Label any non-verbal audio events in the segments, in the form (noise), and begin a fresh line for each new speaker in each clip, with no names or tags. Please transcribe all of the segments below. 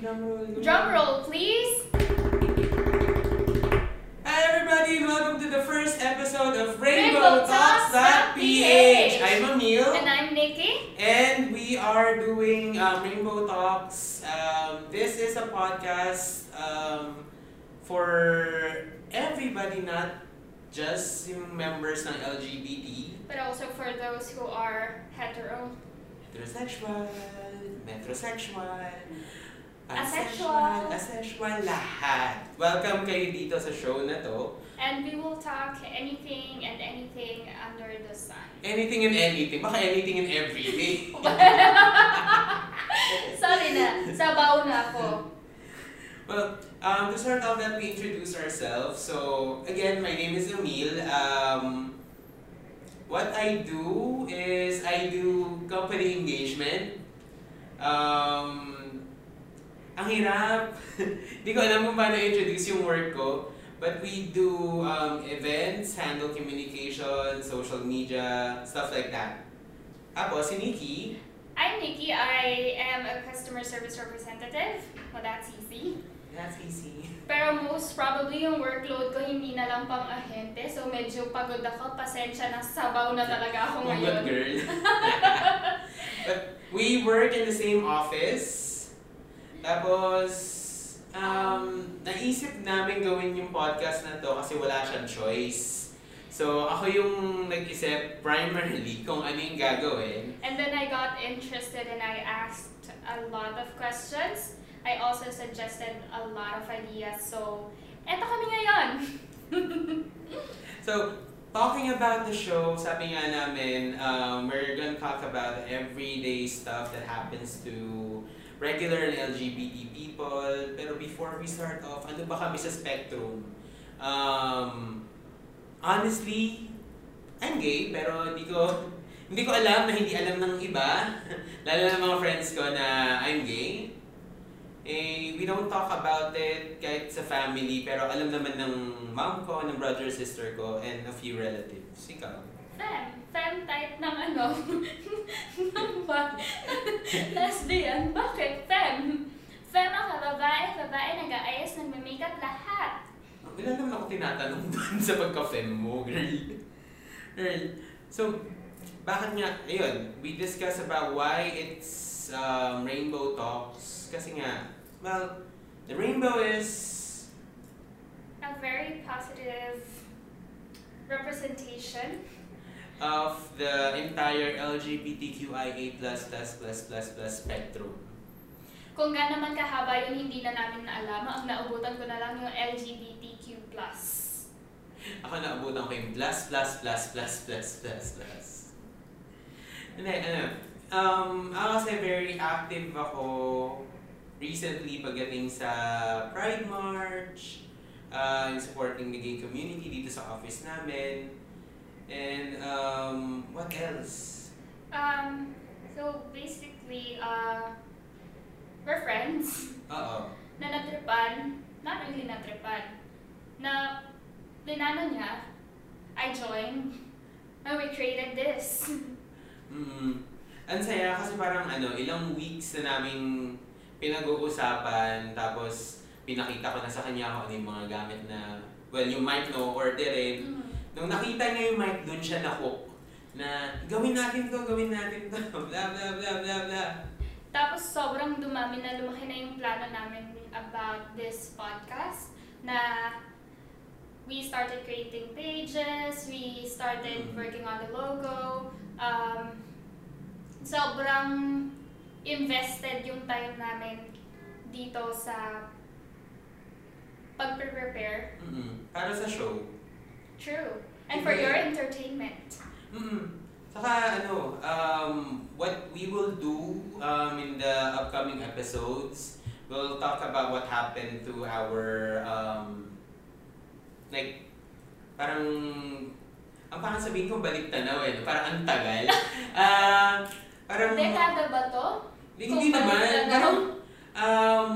drum roll.
Drum roll, please.
Hi everybody, welcome to the first episode of
Rainbow
Rainbow
Talks
Talks.ph.
PH.
I'm Emil.
And I'm Nikki.
And we are doing um, Rainbow Talks. Um, this is a podcast um, for everybody, not just members ng LGBT,
But also for those who are hetero.
heterosexual, metrosexual,
Asexual.
asexual, lahat. Welcome kayo dito sa show na to.
And we will talk anything and anything under the sun.
Anything and anything. Baka anything and everything. (laughs)
Sorry na, sabaw na ako.
Well, um, to start off, let me introduce ourselves. So, again, my name is Emil. Um, what I do is I do company engagement. Um, ang hirap. (laughs) Hindi ko alam kung paano introduce yung work ko. But we do um, events, handle communication, social media, stuff like that. Tapos, si Nikki,
I'm Nikki. I am a customer service representative. Well, that's easy.
that's easy.
Pero most probably yung workload ko hindi na lang pang ahente. So medyo pagod ako. Pasensya na sabaw na talaga ako ngayon.
good girl. (laughs) but we work in the same office. Tapos, um, naisip namin gawin yung podcast na to kasi wala siyang choice. So, ako yung nag-isip primarily kung ano yung gagawin.
And then I got interested and I asked a lot of questions. I also suggested a lot of ideas. So, eto kami ngayon. (laughs)
So, talking about the show, sabi nga namin, um, we're gonna talk about everyday stuff that happens to regular and LGBT people. Pero before we start off, ano ba kami sa spectrum? Um, honestly, I'm gay, pero hindi ko (laughs) hindi ko alam na hindi alam ng iba. (laughs) Lalo na mga friends ko na I'm gay. Eh, we don't talk about it kahit sa family, pero alam naman ng mom ko, ng brother, sister ko, and a few relatives. Ikaw?
Fem. Fem type ng ano. (laughs) ng what? Lesbian. Bakit? Fem. Fem ako, babae, babae, nag-aayos, nagme-makeup, lahat.
Ilan naman ako tinatanong (laughs) doon sa pagka-fem mo, girl. Girl. So, bakit nga, ayun, we discuss about why it's um, Rainbow Talks. Kasi nga, well, the rainbow is
A very positive representation
of the entire LGBTQIA plus plus plus plus plus spectrum.
Kung gaano man kahaba yun, hindi na namin naalam. Ang naubutan ko na lang yung LGBTQ+.
Ako naabutan ko yung plus, plus, plus, plus, plus, plus, plus. Hindi, ano, um, ako kasi very active ako recently pagdating sa Pride March, uh, yung supporting the gay community dito sa office namin. And, um, what else?
Um, so basically, uh, we're friends
Oo.
na natripan, not really natripan, na linano niya, I joined, and we created this. (laughs)
Mm. Ang saya kasi parang ano, ilang weeks na naming pinag-uusapan tapos pinakita ko na sa kanya kung ano yung mga gamit na well, yung mic no orderin.
Mm.
Nung nakita niya yung mic, doon siya na-hook na gawin natin to, gawin natin to, (laughs) bla bla bla bla bla.
Tapos sobrang dumami na lumaki na yung plano namin about this podcast na we started creating pages, we started
Mhm.
working on the logo. Um, sobrang invested yung time namin dito sa pag-prepare.
Mm-mm. Para sa show.
True. And for your entertainment.
Mm-mm. Saka ano, um, what we will do um, in the upcoming episodes, we'll talk about what happened to our, um, like, parang, ang parang sabihin ko balik tanaw eh, parang ang tagal. (laughs) Ah, parang,
Dekada ba to?
hindi, naman, parang, um,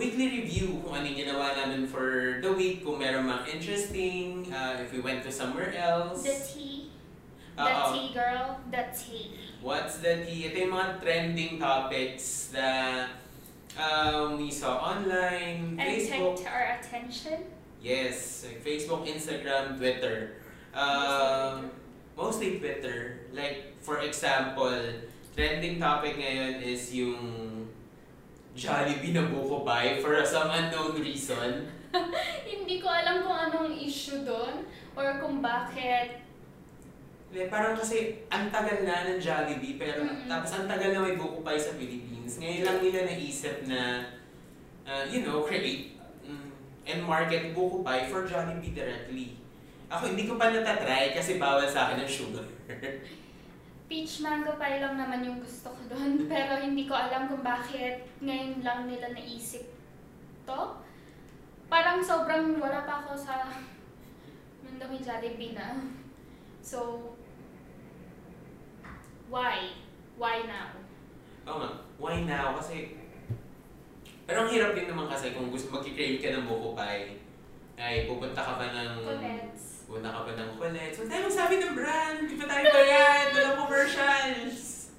weekly review kung ano yung ginawa namin for the week, kung meron mga interesting, uh, if we went to somewhere else.
The tea. The tea girl. The tea.
What's the tea? Ito yung mga trending topics that Um, we saw online,
And
Facebook.
take our attention.
Yes, like Facebook, Instagram, Twitter. Um, mostly Twitter. Like, for example, trending topic ngayon is yung Jollibee na buko pie for some unknown reason. (laughs)
Hindi ko alam kung anong issue doon or kung bakit.
Like, parang kasi ang tagal na ng Jollibee, pero
Mm-mm.
tapos ang tagal na may buko pie sa Philippines. Ngayon lang nila naisip na, uh, you know, create mm, and market buko pie for Jollibee directly. Ako hindi ko pa natatry kasi bawal sa akin ang sugar. (laughs)
Peach mango pie lang naman yung gusto ko doon. (laughs) Pero hindi ko alam kung bakit ngayon lang nila naisip to. Parang sobrang wala pa ako sa mundo may Jollibee na. So, why? Why now?
Oo nga, why now? Kasi, pero ang hirap din naman kasi kung gusto magkikrave ka ng buko pie, ay pupunta ka pa ng...
Colets.
Pupunta ka pa ng Colette. So, tayo magsabi ng brand. Di ba tayo bayad? Walang commercials.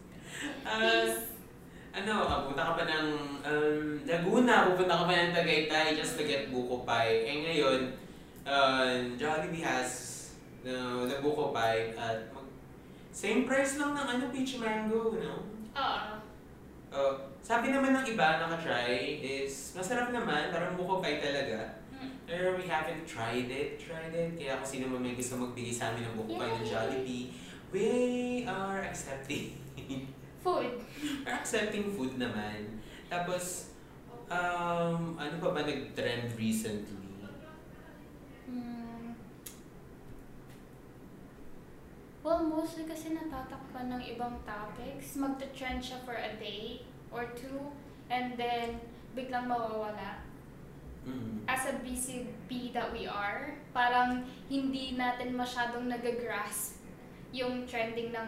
Please.
ano, pupunta ka pa ng um, Laguna, pupunta ka pa ng Tagaytay just to get buko pie. Eh ngayon, uh, Jollibee has uh, the buko pie at mag- same price lang ng ano, peach mango, no?
Oo.
Uh, sabi naman ng iba nakatry is masarap naman, parang buko pie talaga. Pero we haven't tried it, tried it. Kaya kung sino man may gusto magbigay sa amin ng buko pie ng! Jollibee, we are accepting.
Food. (laughs)
We're accepting food naman. Tapos, um, ano pa ba nag-trend recently?
Mm. Well, mostly kasi natatakpan ng ibang topics. Magta-trend siya for a day or two and then biglang mawawala.
Mm.
As a bee that we are, parang hindi natin masyadong nag-grasp yung trending ng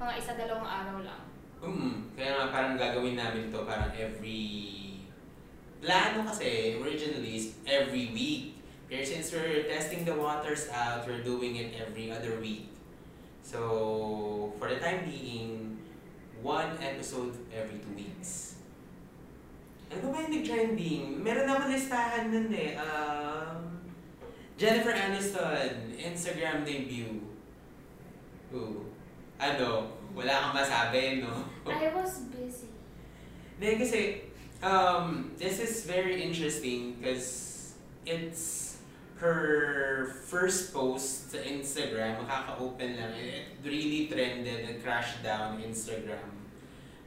mga isa dalawang araw lang.
Mm. Kaya nga parang gagawin namin to parang every... Plano kasi originally is every week. Pero since we're testing the waters out, we're doing it every other week. So, for the time being, one episode every two weeks. Ano ba yung nag-trending? Meron naman listahan nun eh. Um, Jennifer Aniston, Instagram debut. Ooh. Ano? Wala kang masabi, no?
I was busy.
Hindi kasi, um, this is very interesting because it's her first post sa Instagram, makaka-open lang. It really trended and crashed down Instagram.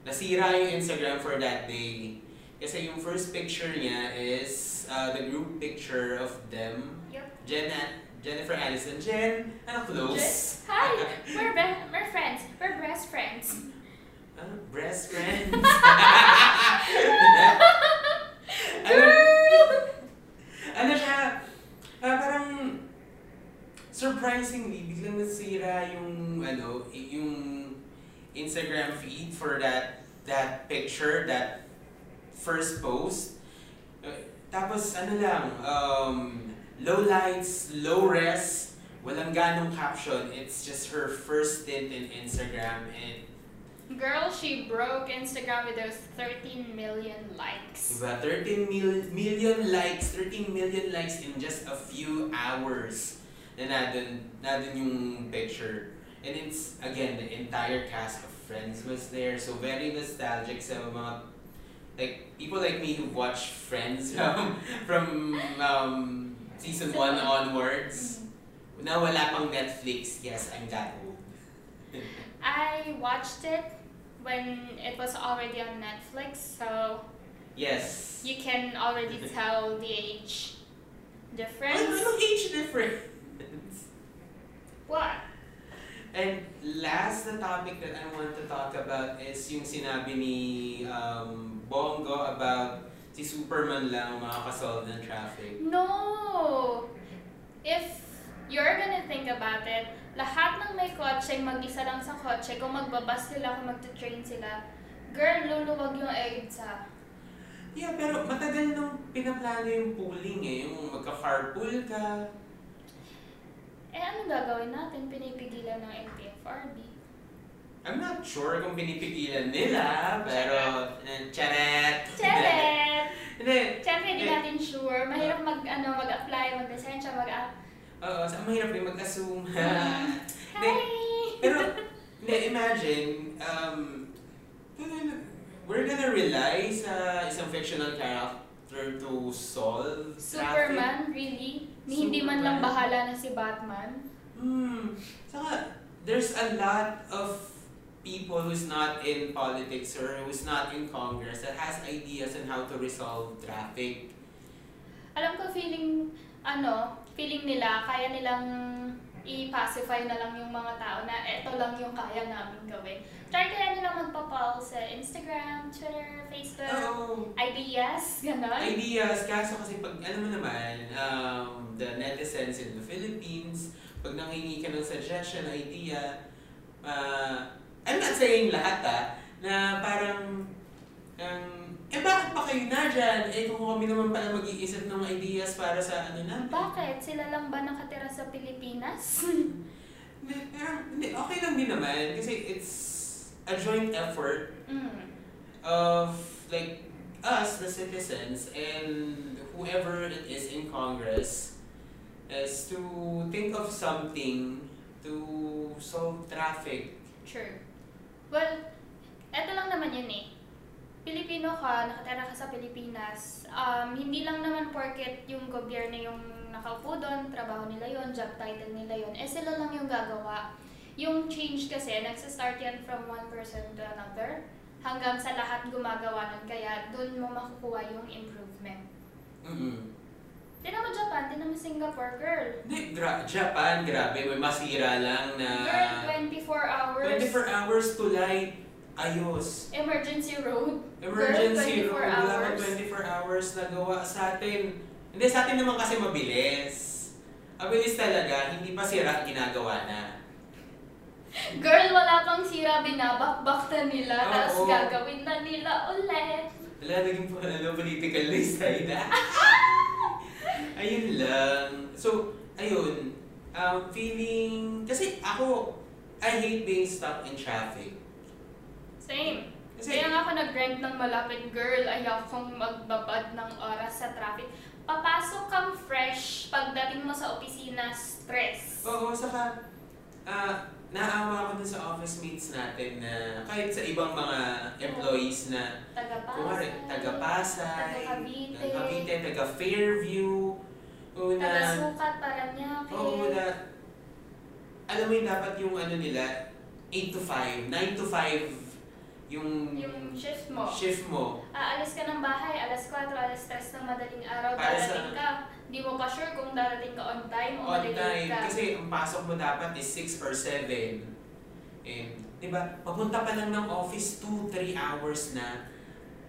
Nasira yung Instagram for that day. Kasi yung first picture niya is uh, the group picture of them.
Yep.
Jen, Jennifer Aniston. Jen, ano close? Jen.
Hi! We're, be- we're friends. We're best friends. (laughs)
Ah, breast friends. (laughs) ano, ano siya, ah, parang surprisingly, biglang nasira yung, ano, yung Instagram feed for that that picture, that first post. Eh, Tapos ano lang, um, low lights, low res, walang ganong caption. It's just her first stint in Instagram and
Girl, she broke Instagram with those 13 million likes.
Diba? 13 mil- million likes, 13 million likes in just a few hours na nadun, nadun yung picture. And it's, again, the entire cast of Friends was there. So, very nostalgic sa mga, like, people like me who watch Friends (laughs) from, from um, season 1 onwards. Na wala pang Netflix, yes, I'm that old. (laughs)
I watched it when it was already on Netflix, so
Yes.
you can already (laughs) tell the age
Ano,
difference.
anong age difference?
What?
And last the topic that I want to talk about is yung sinabi ni um, Bongo about si Superman lang makakasolve ng traffic.
No! If you're gonna think about it, lahat ng may kotse, mag-isa lang sa kotse, kung magbabas sila, kung magta-train sila, girl, luluwag yung EDSA.
Yeah, pero matagal nung pinaplano yung pooling eh. Yung magka-carpool ka.
Eh, ano gagawin natin? Pinipigilan ng LTFRB.
I'm not sure kung pinipigilan nila, pero, eh, charet!
Charet! (laughs)
Hindi,
Siyempre, hindi
Eh.
natin sure. Mahirap mag, ano, mag-apply, mag-lisensya, mag-app.
oo, so, mahirap rin mag-assume. (laughs) Hindi,
Hi!
Pero, hindi, imagine, um, we're gonna rely sa isang fictional character to solve traffic.
Superman, really? Ni hindi man lang bahala na si Batman.
Hmm. Saka, there's a lot of people who's not in politics or who's not in Congress that has ideas on how to resolve traffic.
Alam ko feeling, ano, feeling nila, kaya nilang i-pacify na lang yung mga tao na eto lang yung kaya namin gawin. Try kaya nila magpa-poll sa Instagram, Twitter, Facebook,
Oo.
ideas, gano'n.
ideas, kaso kasi pag, alam mo naman, um, the netizens in the Philippines, pag nangingi ka ng suggestion, idea, uh, I'm not saying lahat ah, na parang, um, eh bakit pa kayo na dyan? Eh kung kami naman pala mag-iisip ng ideas para sa ano natin.
Bakit? Sila lang ba nakatira sa Pilipinas? (laughs)
Pero, hindi, okay lang din naman kasi it's a joint effort
mm.
of like us, the citizens, and whoever it is in Congress, is to think of something to solve traffic.
Sure. Well, eto lang naman yun eh. Pilipino ka, nakatira ka sa Pilipinas, um, hindi lang naman porket yung gobyerno yung nakaupo doon, trabaho nila yon, job title nila yon, eh sila lang yung gagawa. Yung change kasi, nagsistart yan from one person to another, hanggang sa lahat gumagawa nun, kaya doon mo makukuha yung improvement.
Mm-mm.
Tinan mo Japan, tinan mo Singapore, girl.
Hindi, gra- Japan, grabe, may masira lang na
Girl, 24 hours.
24 hours to light, ayos.
Emergency road.
Emergency
Girl, 24
room, wala
hours.
pang 24 hours na gawa sa atin. Hindi, sa atin naman kasi mabilis. Mabilis talaga, hindi pa sira, ginagawa na.
Girl, wala pang sira, binabakbak na nila,
Oo.
tapos gagawin na nila ulit.
Wala, naging ano, political list tayo na. (laughs) ayun lang. So, ayun. Um, feeling, kasi ako, I hate being stuck in traffic.
Same.
Kasi,
Kaya nga ako nag-rent ng malapit, girl, ayaw kong magbabad ng oras sa traffic. Papasok kang fresh, pagdating mo sa opisina, stress.
oo, saka, ah, naawa ako dun sa office mates natin na kahit sa ibang mga employees na Kumari,
Taga-Pasay.
taga-Pasay,
Taga-Cavite.
taga-Cavite, taga-Fairview, o na,
Taga-Sukat, Paranaque.
oo na, alam mo yun, dapat yung ano nila, 8 to 5, 9 to 5, yung,
Yung shift mo.
shift mo.
Aalis ka ng bahay, alas 4, alas 3 ng madaling araw,
Para sa-
darating ka. Di mo pa sure kung darating ka on time o
On time,
ka.
kasi ang pasok mo dapat is 6 or 7. And, di ba, papunta pa lang ng office 2-3 hours na,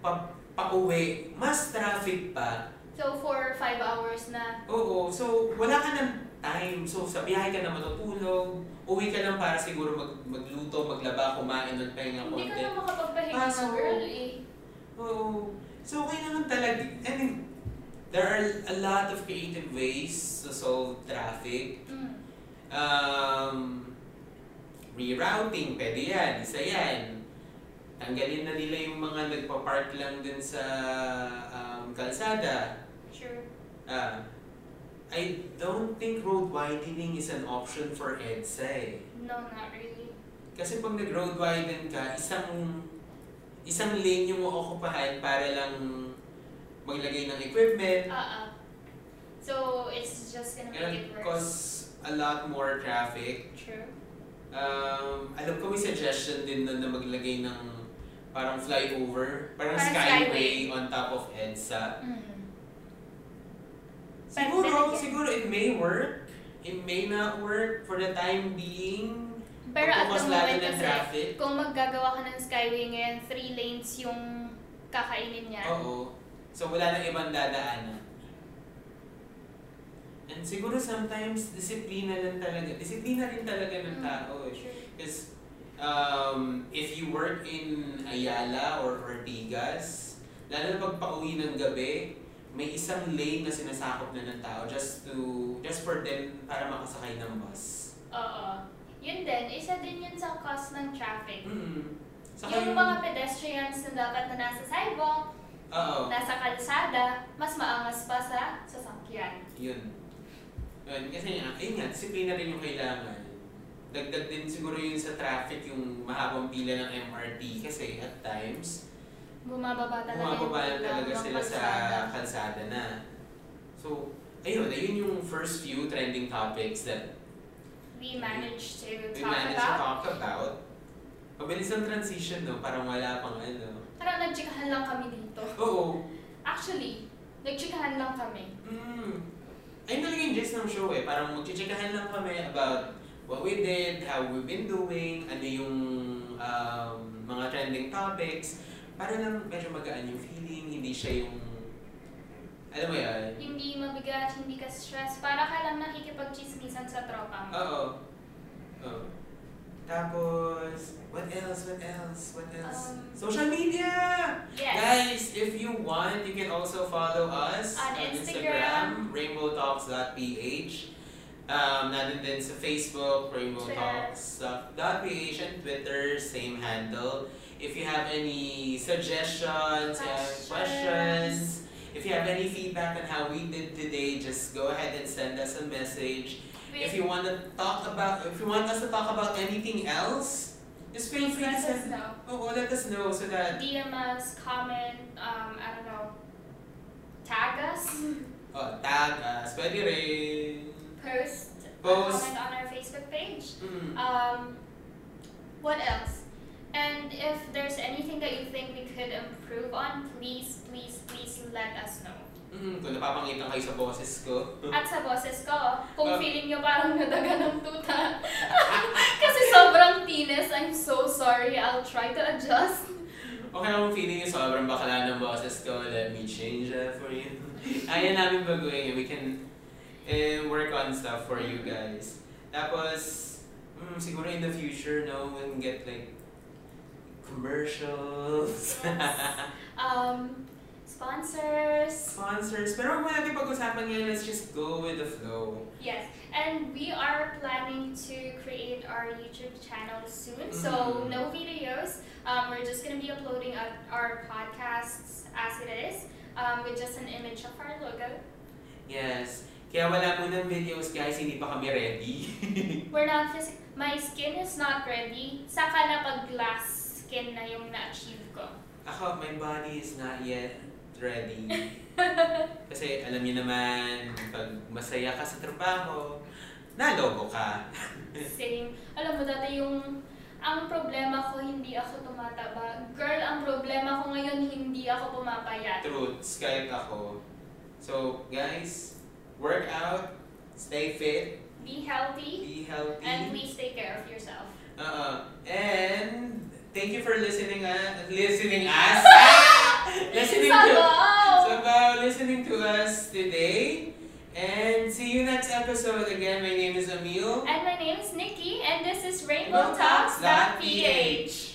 pa, pa-uwi, mas traffic pa.
So, 4 5 hours na.
Oo, so wala ka ng time. So sa biyahe ka na matutulog, uwi ka lang para siguro mag, magluto, maglaba, kumain ng pahinga
Hindi ka
konti.
na makapagpahinga
Kaso,
na girl eh.
Oo. So kailangan talaga, I mean, there are a lot of creative ways to solve traffic.
Mm.
Um, rerouting, pwede yan, isa yan. Tanggalin na nila yung mga nagpa-park lang dun sa um, kalsada. Ah, I don't think road widening is an option for EDSA.
No, not really.
Kasi pag nag-road widen ka, isang isang lane yung okupahan para lang maglagay ng equipment
ah. So, it's just gonna make
and
it worse.
cause a lot more traffic.
True.
Um, alam ko may suggestion din na, na maglagay ng parang flyover, parang
Parang
skyway on top of EDSA.
Mm.
Siguro, siguro it may work. It may not work for the time being.
Pero at the moment kasi,
traffic.
kung maggagawa ka ng skyway ngayon, three lanes yung kakainin niya.
Oo. So wala nang ibang dadaanan. And siguro sometimes disiplina lang talaga. Disiplina rin talaga ng
Mm.
tao eh. Because um, if you work in Ayala or Ortigas, lalo na pag pauwi ng gabi, may isang lane na sinasakop na ng tao just to just for them para makasakay ng bus.
Oo. yun din, isa din yun sa cause ng traffic.
Mm. Saka
yung mga pedestrians na dapat na nasa sidewalk,
Oo.
nasa kalsada, mas maangas pa sa sasakyan.
Yun. Yun. Kasi nga, ayun nga, disiplina rin yung kailangan. Dagdag din siguro yun sa traffic, yung mahabang pila ng MRT. Kasi at times,
Bumababa talaga
bumababa talaga sila sa
kalsada.
na. So, ayun, ayun yung first few trending topics that
We managed to
we
talk
managed to
about.
talk about. Mabilis ang transition, no? Parang wala pang ano.
Parang nagchikahan lang kami dito.
Oo.
Actually, nagchikahan lang kami.
Mm. Ayun talaga yung gist ng show eh. Parang magchichikahan lang kami about what we did, how we've been doing, ano yung um, mga trending topics. Para lang medyo magaan yung feeling, hindi siya yung... Alam mo yan?
Hindi mabigat, hindi ka stress. Para ka lang nakikipag-chismisan sa tropa mo.
Oo. Oo. Tapos, what else? What else? What else?
Um,
Social media!
Yes.
Guys, if you want, you can also follow us
On Instagram.
rainbowtalks.ph. Um, nandun din sa Facebook, Rainbow
Twitter.
rainbowtalks.ph and Twitter, same handle. If you have any suggestions, uh,
Questions.
questions, if you have any feedback on how we did today, just go ahead and send us a message. If you want to talk about, if you want us to talk about anything else, just feel free to
let us
send.
know.
Oh, let us know so that
DM us, comment, um, I don't know, tag us,
oh, tag us, pwede rin.
Post, a
Post.
comment on our Facebook page.
Mm.
Um, what else? And if there's anything that you think we could improve on, please, please, please let us know.
Mm, kung napapangitan kayo sa boses ko.
At sa boses ko, kung
Um,
feeling nyo parang nadaga ng tuta. (laughs) Kasi sobrang tinis, I'm so sorry. I'll try to adjust.
Okay akong feeling yung sobrang bakla ng boses ko. Let me change that for you. Ayaw namin baguhin. We can eh, work on stuff for you guys. Tapos, mm, siguro in the future, no, we can get like commercials. (laughs)
Um, sponsors.
Sponsors. Pero huwag natin pag-usapan ngayon. Let's just go with the flow.
Yes, and we are planning to create our YouTube channel soon. So
Mhm.
no videos. Um, we're just gonna be uploading our, our podcasts as it is, um, with just an image of our logo.
Yes. Kaya wala po ng videos guys, hindi pa kami ready. (laughs)
We're not phys- My skin is not ready. Saka na pag glass skin na yung na-achieve ko.
Ako, my body is not yet ready. (laughs) Kasi alam niyo naman, pag masaya ka sa trabaho, nalobo ka. (laughs)
Same. Alam mo dati yung ang problema ko hindi ako tumataba. Girl, ang problema ko ngayon hindi ako pumapayat.
Truths, kahit ako. So, guys, work out, stay fit,
Be healthy
be healthy.
and please take care of yourself.
Uh, uh and thank you for listening uh, listening (laughs) us. Listening to
Sabaw!
Sabaw, listening to us today. And see you next episode. Again, my name is Emil.
And my name is Nikki, and this is
Rainbow. Talks.ph.